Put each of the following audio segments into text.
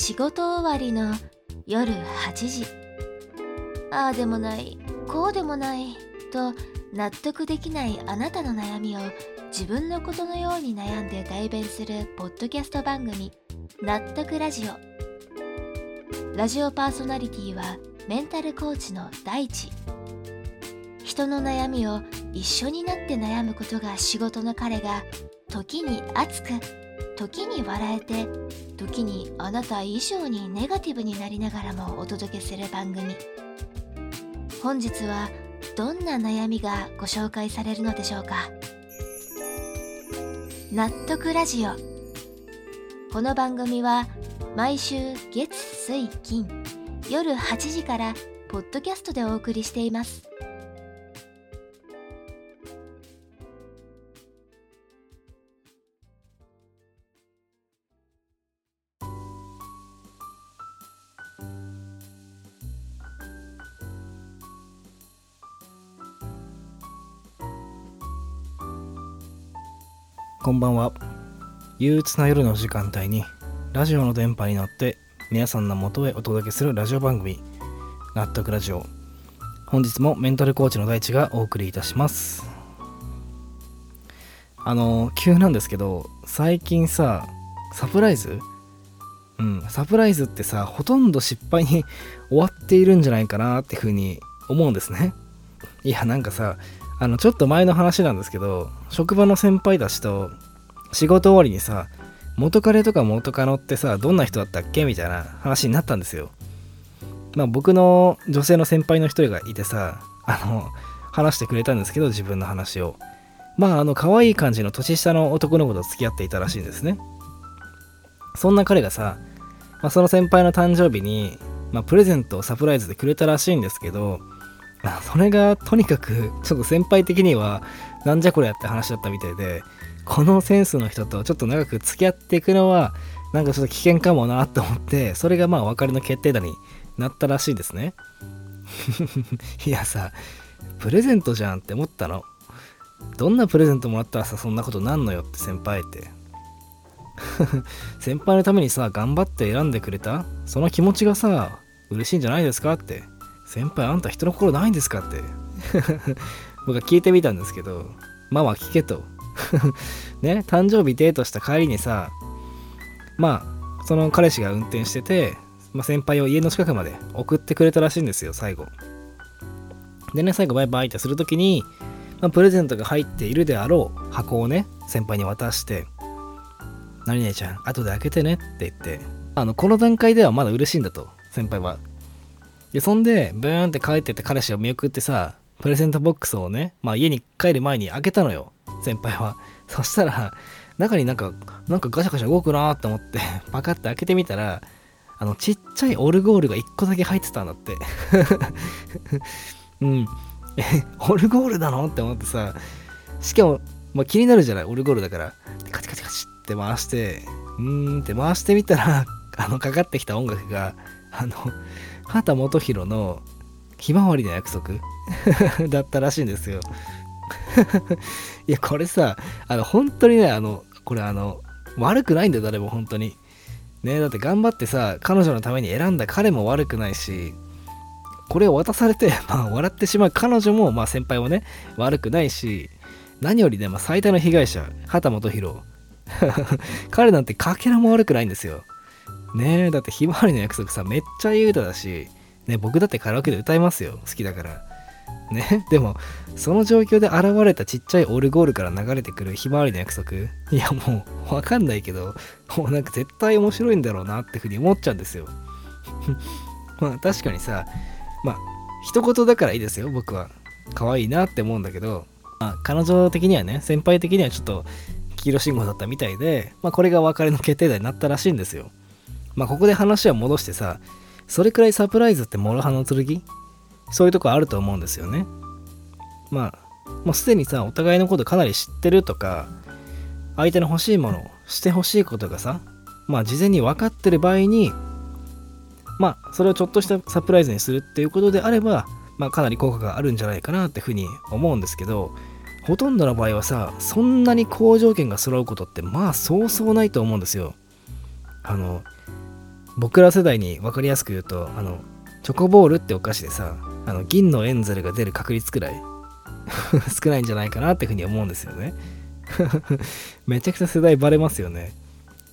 仕事終わりの夜8時。ああでもないこうでもないと納得できないあなたの悩みを自分のことのように悩んで代弁するポッドキャスト番組納得ラジオ。ラジオパーソナリティはメンタルコーチの大地。人の悩みを一緒になって悩むことが仕事の彼が時に熱く時に笑えて時にあなた以上にネガティブになりながらもお届けする番組。本日はどんな悩みがご紹介されるのでしょうか。納得ラジオ。この番組は毎週月水金夜8時からポッドキャストでお送りしています。こんばんは。憂鬱な夜の時間帯にラジオの電波に乗って皆さんの元へお届けするラジオ番組納得ラジオ。本日もメンタルコーチの大地がお送りいたします。あの急なんですけど最近さサプライズ？うんサプライズってさほとんど失敗に 終わっているんじゃないかなっていうふうに思うんですね。いやなんかさあのちょっと前の話なんですけど職場の先輩たちと仕事終わりにさ元彼とか元カノってさどんな人だったっけ？みたいな話になったんですよ。まあ僕の女性の先輩の一人がいてさあの話してくれたんですけど自分の話を。まああの可愛い感じの年下の男の子と付き合っていたらしいんですね。そんな彼がさ、まあ、その先輩の誕生日に、まあ、プレゼントをサプライズでくれたらしいんですけどそれがとにかくちょっと先輩的にはなんじゃこれやって話だったみたいでこのセンスの人とちょっと長く付き合っていくのはなんかちょっと危険かもなと思ってそれがまあ別れの決定打になったらしいですね。いやさプレゼントじゃんって思ったの？どんなプレゼントもらったらさそんなことなんのよって先輩って。先輩のためにさ頑張って選んでくれた？その気持ちがさ嬉しいんじゃないですかって。先輩あんた人の心ないんですかって。僕は聞いてみたんですけどまあまあ聞けと。ね誕生日デートした帰りにさまあその彼氏が運転してて、まあ、先輩を家の近くまで送ってくれたらしいんですよ最後。でね最後バイバイってする時に、まあ、プレゼントが入っているであろう箱をね先輩に渡して「何々ちゃん後で開けてね」って言ってあのこの段階ではまだ嬉しいんだと先輩はでそんでブーンって帰ってって彼氏を見送ってさプレゼントボックスをね、まあ、家に帰る前に開けたのよ先輩は。そしたら中になんかなんかガシャガシャ動くなーって思って パカッて開けてみたらあのちっちゃいオルゴールが1個だけ入ってたんだって。うん。えオルゴールなのって思ってさしかも、まあ、気になるじゃないオルゴールだから。カチカチカチって回してうーんって回してみたらあのかかってきた音楽があの畑基博のひまわりの約束？だったらしいんですよ いや、これさ、あの、本当にね、あの、これあの、悪くないんだよ、誰も本当に。ねだって頑張ってさ、彼女のために選んだ彼も悪くないし、これを渡されて、まあ、笑ってしまう彼女も、まあ、先輩もね、悪くないし、何よりね、まあ、最大の被害者、畑基博。彼なんてかけらも悪くないんですよ。ねえ、だってひまわりの約束さ、めっちゃいい歌だし、ね、僕だってカラオケで歌いますよ。好きだから。ね、でも、その状況で現れたちっちゃいオルゴールから流れてくるひまわりの約束。いや、もう、わかんないけど、もうなんか絶対面白いんだろうなってふうに思っちゃうんですよ。まあ、確かにさ、まあ、一言だからいいですよ、僕は。可愛いなって思うんだけど、まあ、彼女的にはね、先輩的にはちょっと黄色信号だったみたいで、まあ、これが別れの決定打になったらしいんですよ。まあ、ここで話は戻してさ、それくらいサプライズって諸刃の剣？そういうとこあると思うんですよね。まあ、もうすでにさ、お互いのことかなり知ってるとか、相手の欲しいもの、して欲しいことがさ、まあ事前に分かってる場合に、まあそれをちょっとしたサプライズにするっていうことであれば、まあかなり効果があるんじゃないかなっていうふうに思うんですけど、ほとんどの場合はさ、そんなに好条件が揃うことってまあそうそうないと思うんですよ。あの、僕ら世代に分かりやすく言うとあのチョコボールってお菓子でさあの銀のエンゼルが出る確率くらい 少ないんじゃないかなってふうに思うんですよね。めちゃくちゃ世代バレますよね。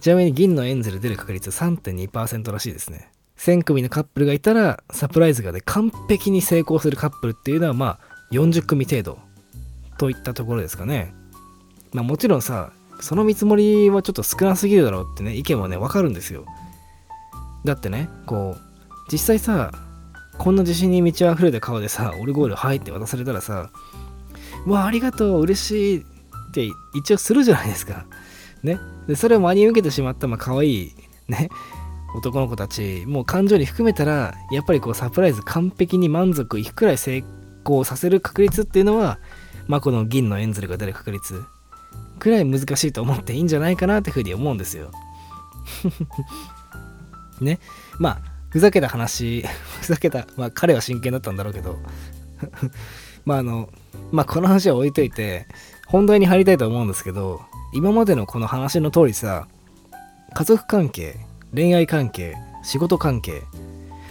ちなみに銀のエンゼル出る確率3.2%らしいですね。1000組のカップルがいたらサプライズがね完璧に成功するカップルっていうのはまあ40組程度といったところですかね。まあもちろんさその見積もりはちょっと少なすぎるだろうってね意見はねわかるんですよ。だってねこう実際さこんな自信に満ち溢れた顔でさオルゴール入って渡されたらさうわありがとう嬉しいって一応するじゃないですか。ね。でそれを真に受けてしまったまあ可愛いね男の子たちもう感情に含めたらやっぱりこうサプライズ完璧に満足いくくらい成功させる確率っていうのはまあこの銀のエンゼルが出る確率くらい難しいと思っていいんじゃないかなってふうに思うんですよ。ね。まあふざけた話 ふざけたまあ彼は真剣だったんだろうけど。まああのまあこの話は置いといて本題に入りたいと思うんですけど今までのこの話の通りさ家族関係恋愛関係仕事関係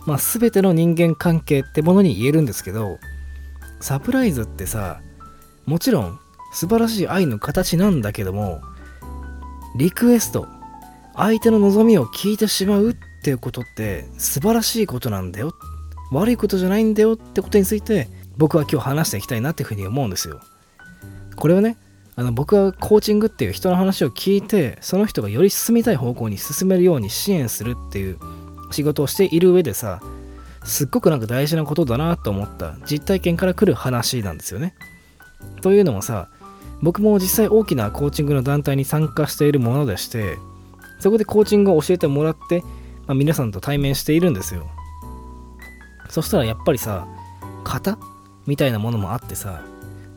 まあ全ての人間関係ってものに言えるんですけどサプライズってさもちろん素晴らしい愛の形なんだけどもリクエスト相手の望みを聞いてしまうっっていうことって素晴らしいことなんだよ。悪いことじゃないんだよってことについて僕は今日話していきたいなっていうふうに思うんですよ。これはねあの僕はコーチングっていう人の話を聞いてその人がより進みたい方向に進めるように支援するっていう仕事をしている上でさすっごくなんか大事なことだなと思った実体験から来る話なんですよね。というのもさ僕も実際大きなコーチングの団体に参加しているものでしてそこでコーチングを教えてもらって、まあ、皆さんと対面しているんですよ。そしたらやっぱりさ型？みたいなものもあってさ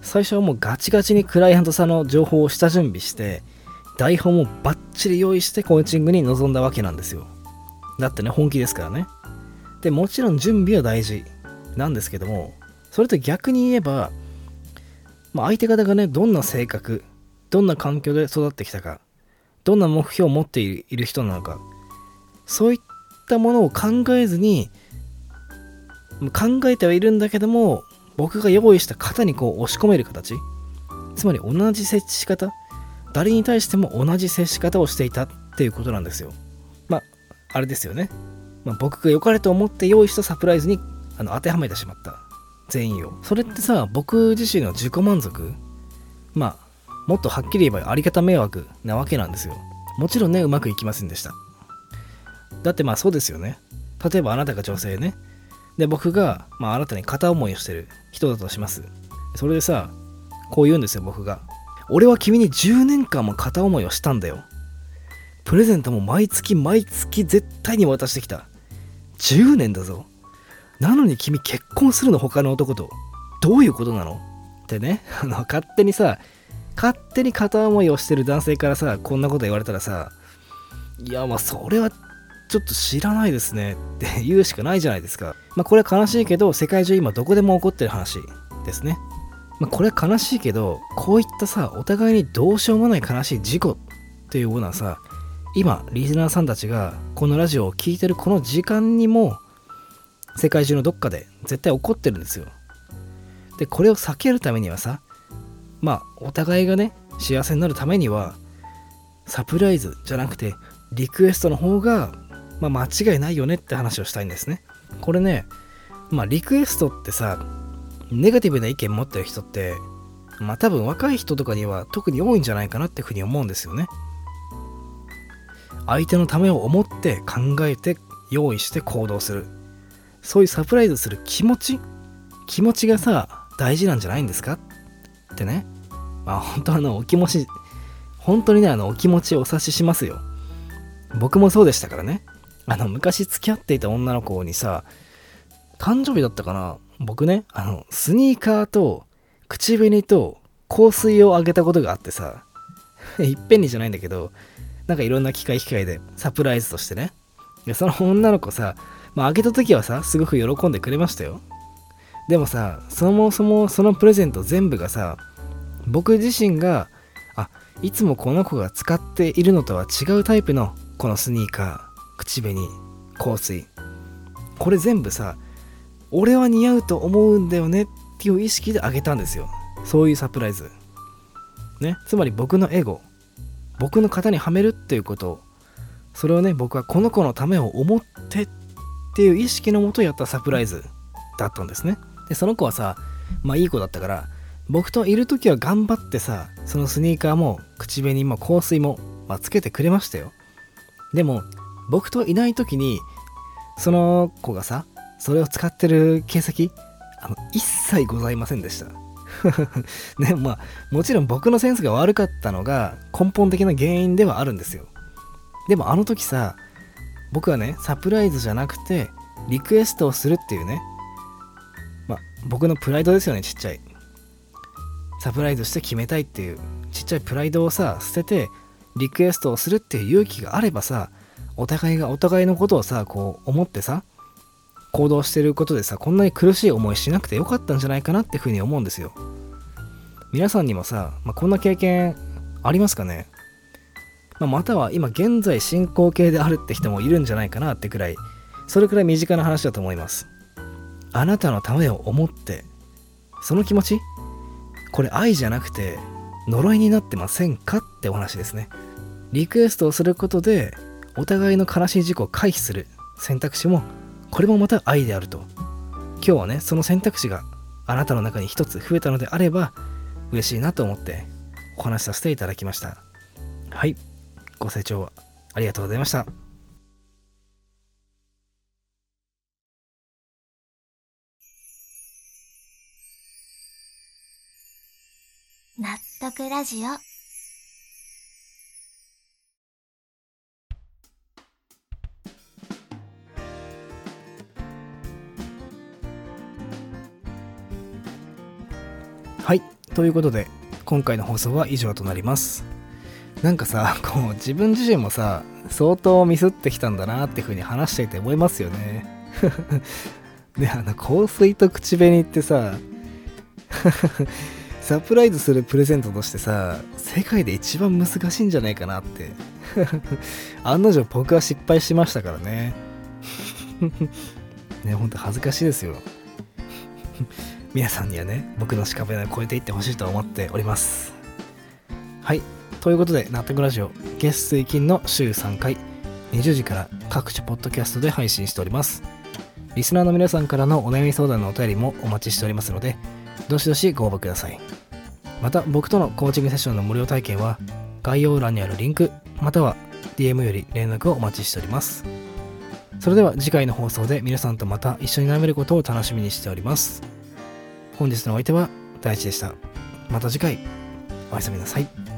最初はもうガチガチにクライアントさんの情報を下準備して台本もバッチリ用意してコーチングに臨んだわけなんですよ。だってね本気ですからね。でもちろん準備は大事。なんですけどもそれと逆に言えばまあ、相手方がね、どんな性格、どんな環境で育ってきたか、どんな目標を持っている人なのか、そういったものを考えずに、考えてはいるんだけども、僕が用意した型にこう押し込める形、つまり同じ接し方、誰に対しても同じ接し方をしていたっていうことなんですよ。まあ、あれですよね。まあ、僕が良かれと思って用意したサプライズにあの当てはめてしまった。全員をそれってさ僕自身の自己満足まあもっとはっきり言えばありがた迷惑なわけなんですよもちろんねうまくいきませんでしただってまあそうですよね。例えばあなたが女性ね。で僕が、まあ、あなたに片思いをしてる人だとします。それでさこう言うんですよ僕が。俺は君に10年間も片思いをしたんだよ。プレゼントも毎月毎月絶対に渡してきた。10年だぞ。なのに君結婚するの他の男と。どういうことなの？ってね、あの、勝手にさ、勝手に片思いをしてる男性からさ、こんなこと言われたらさ、いや、まあ、それはちょっと知らないですねって 言うしかないじゃないですか。まあ、これは悲しいけど、世界中今どこでも起こってる話ですね。まあ、これは悲しいけど、こういったさ、お互いにどうしようもない悲しい事故っていうようなさ、今、リスナーさんたちがこのラジオを聴いてるこの時間にも世界中のどっかで絶対起こってるんですよ。で、これを避けるためにはさ、まあ、お互いがね、幸せになるためには、サプライズじゃなくて、リクエストの方が、まあ、間違いないよねって話をしたいんですね。これね、まあ、リクエストってさ、ネガティブな意見持ってる人って、まあ多分若い人とかには特に多いんじゃないかなっていうふうに思うんですよね。相手のためを思って考えて用意して行動する。そういうサプライズする気持ち気持ちがさ大事なんじゃないんですか？ってねまあ本当あのお気持ち本当にねあのお気持ちをお察ししますよ僕もそうでしたからねあの昔付き合っていた女の子にさ誕生日だったかな？僕ねあのスニーカーと口紅と香水をあげたことがあってさ いっぺんにじゃないんだけどなんかいろんな機械機械でサプライズとしてね。でその女の子さまあ、開けた時はさ、すごく喜んでくれましたよ。でもさ、そもそもそのプレゼント全部がさ、僕自身が、あ、いつもこの子が使っているのとは違うタイプのこのスニーカー、口紅、香水。これ全部さ俺は似合うと思うんだよねっていう意識であげたんですよ。そういうサプライズ。ね。つまり僕のエゴ僕の型にはめるっていうこと。それをね僕はこの子のためを思ってっていう意識のもとやったサプライズ。だったんですね。でその子はさまあいい子だったから僕といる時は頑張ってさそのスニーカーも口紅も香水も、まあ、つけてくれましたよ。でも僕といない時にその子がさそれを使ってる形跡あの一切ございませんでした。ねまあもちろん僕のセンスが悪かったのが根本的な原因ではあるんですよ。でもあの時さ僕はねサプライズじゃなくてリクエストをするっていうねまあ僕のプライドですよねちっちゃい。サプライズして決めたいっていうちっちゃいプライドをさ捨ててリクエストをするっていう勇気があればさお互いがお互いのことをさこう思ってさ行動してることでさこんなに苦しい思いしなくてよかったんじゃないかなってふうに思うんですよ。皆さんにもさ、まあ、こんな経験ありますかね、まあ、または今現在進行形であるって人もいるんじゃないかなってくらいそれくらい身近な話だと思います。あなたのためを思ってその気持ちこれ愛じゃなくて呪いになってませんか？ってお話ですね。リクエストをすることでお互いの悲しい事故を回避する選択肢もこれもまた愛であると。今日はねその選択肢があなたの中に一つ増えたのであれば嬉しいなと思ってお話しさせていただきました。はいご清聴ありがとうございました。納得ラジオ。ということで今回の放送は以上となります。なんかさ こう自分自身もさ相当ミスってきたんだなっていう風に話していて思いますよね。であの香水と口紅ってさ サプライズするプレゼントとしてさ世界で一番難しいんじゃないかなって。案の定僕は失敗しましたからね。ねほんと恥ずかしいですよ。皆さんにはね僕の屍を超えていってほしいと思っております。はい。ということで納得ラジオ月水金の週3回20時から各種ポッドキャストで配信しております。リスナーの皆さんからのお悩み相談のお便りもお待ちしておりますのでどしどしご応募ください。また僕とのコーチングセッションの無料体験は概要欄にあるリンクまたは DM より連絡をお待ちしております。それでは次回の放送で皆さんとまた一緒に悩めることを楽しみにしております。本日のお相手は大地でした。また次回、おやすみなさい。